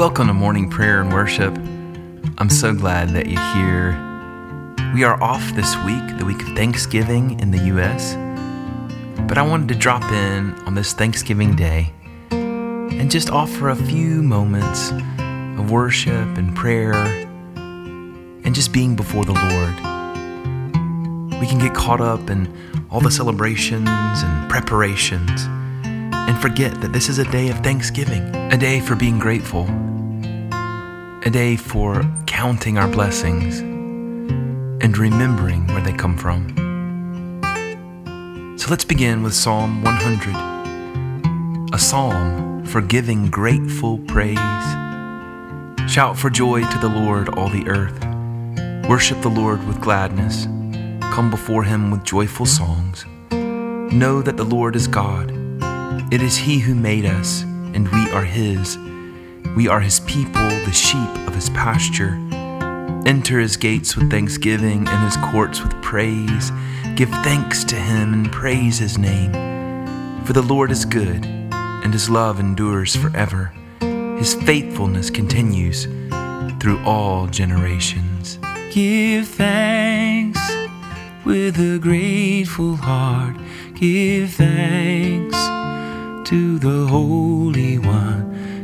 Welcome to morning prayer and worship. I'm so glad that you're here. We are off this week, the week of Thanksgiving in the U.S., but I wanted to drop in on this Thanksgiving Day and just offer a few moments of worship and prayer and just being before the Lord. We can get caught up in all the celebrations and preparations and forget that this is a day of thanksgiving, a day for being grateful, a day for counting our blessings and remembering where they come from. So let's begin with Psalm 100, a psalm for giving grateful praise. Shout for joy to the Lord, all the earth. Worship the Lord with gladness. Come before him with joyful songs. Know that the Lord is God. It is he who made us, and we are his. We are his people, the sheep of his pasture. Enter his gates with thanksgiving and his courts with praise. Give thanks to him and praise his name. For the Lord is good, and his love endures forever. His faithfulness continues through all generations. Give thanks with a grateful heart. Give thanks to the Holy One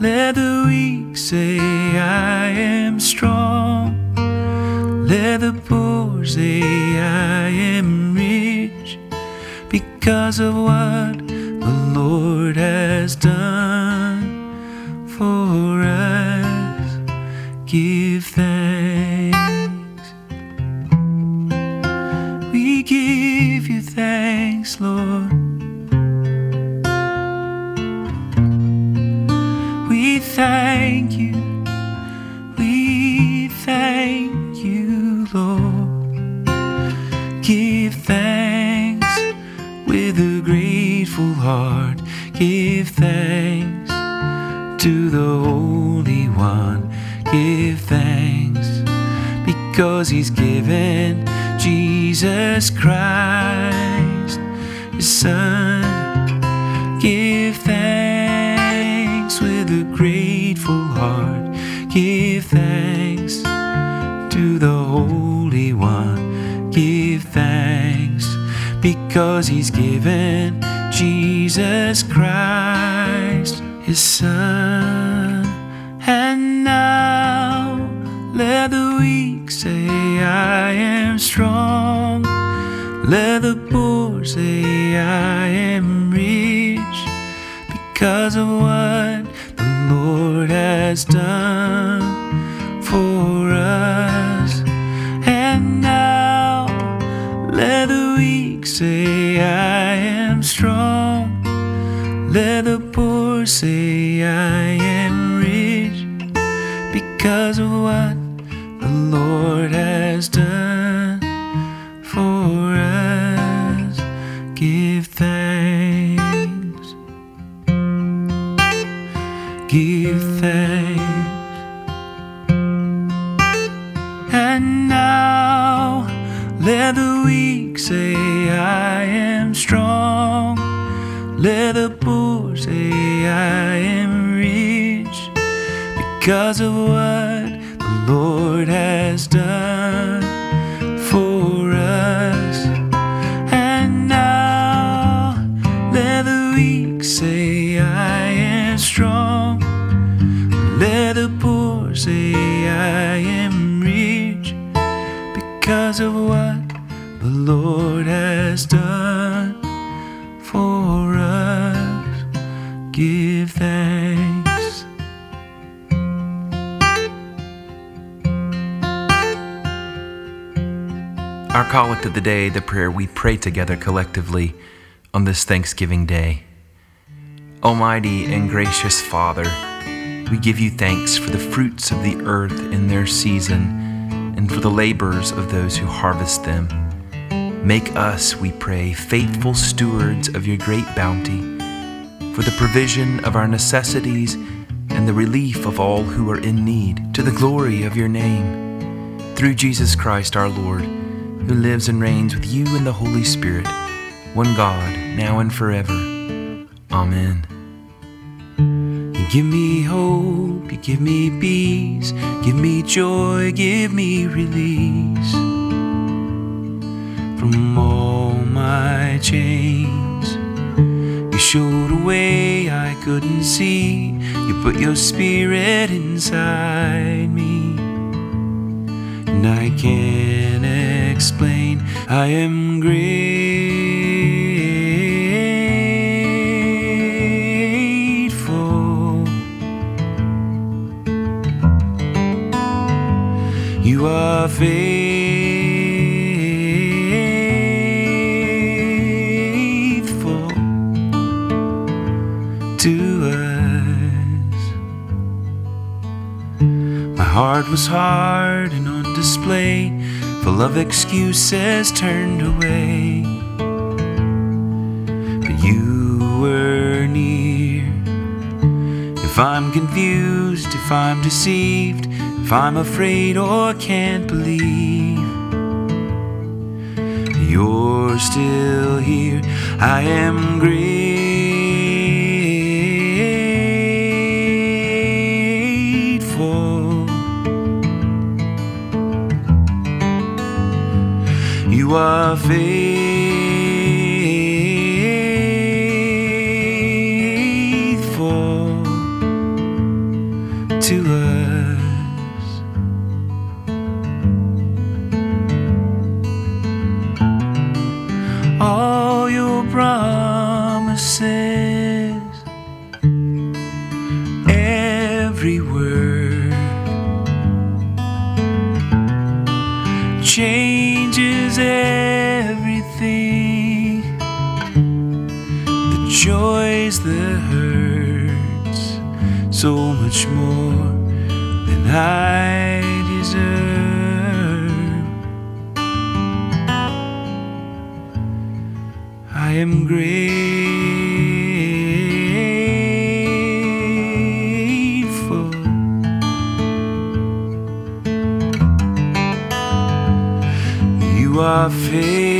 Let the weak say, I am strong. Let the poor say, I am rich because of what the Lord has done for us. Give thanks. Thank you. We thank you, Lord. Give thanks with a grateful heart. Give thanks to the Holy One. Give thanks because He's given Jesus Christ, His Son. Holy One. Give thanks because He's given Jesus Christ, His Son. And now let the weak say, I am strong. Let the poor say, I am rich because of what the Lord has done poor say, I am rich because of what the Lord has done for us. Give thanks. give thanks. And now let the weak say, I am rich because of what the Lord has done Give thanks. Our collect of the day, the prayer we pray together collectively on this Thanksgiving Day. Almighty and gracious Father, we give you thanks for the fruits of the earth in their season and for the labors of those who harvest them. Make us, we pray, faithful stewards of your great bounty for the provision of our necessities and the relief of all who are in need, to the glory of your name. Through Jesus Christ our Lord, who lives and reigns with you in the Holy Spirit, one God, now and forever. Amen. You give me hope, you give me peace, give me joy, give me release from all my chains. You showed a way I couldn't see, you put your spirit inside me. And I can't explain, I am grateful. You are faithful heart was hard and on display, full of excuses turned away. But you were near. If I'm confused, if I'm deceived, if I'm afraid or can't believe, you're still here. I am grateful. You are faithful to us. All your promises, every word everything. The joys, the hurts, so much more than I deserve. I am grateful. Are faithful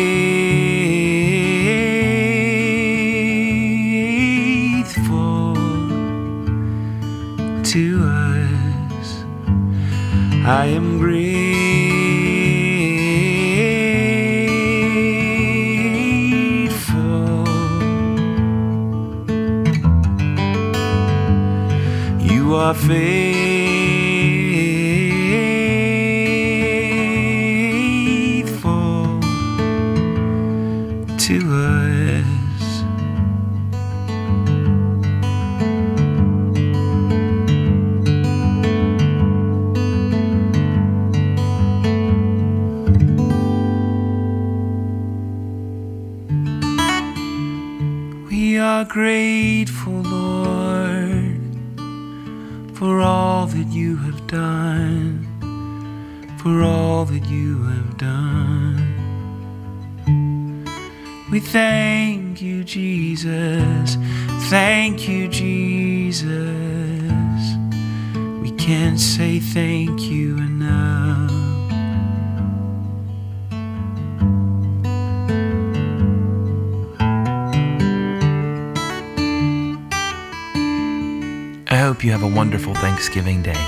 to us. I am grateful. Grateful, Lord, for all that you have done, for all that you have done. We thank you, Jesus. Thank you, Jesus. We can't say thank you enough. Hope you have a wonderful Thanksgiving day.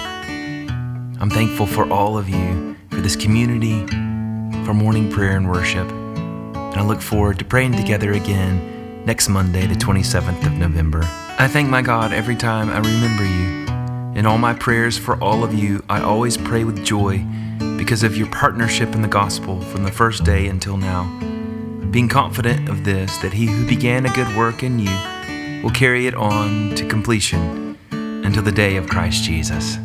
I'm thankful for all of you, for this community, for morning prayer and worship. And I look forward to praying together again next Monday, the 27th of November. I thank my God every time I remember you. In all my prayers for all of you, I always pray with joy because of your partnership in the gospel from the first day until now. Being confident of this, that he who began a good work in you will carry it on to completion until the day of Christ Jesus.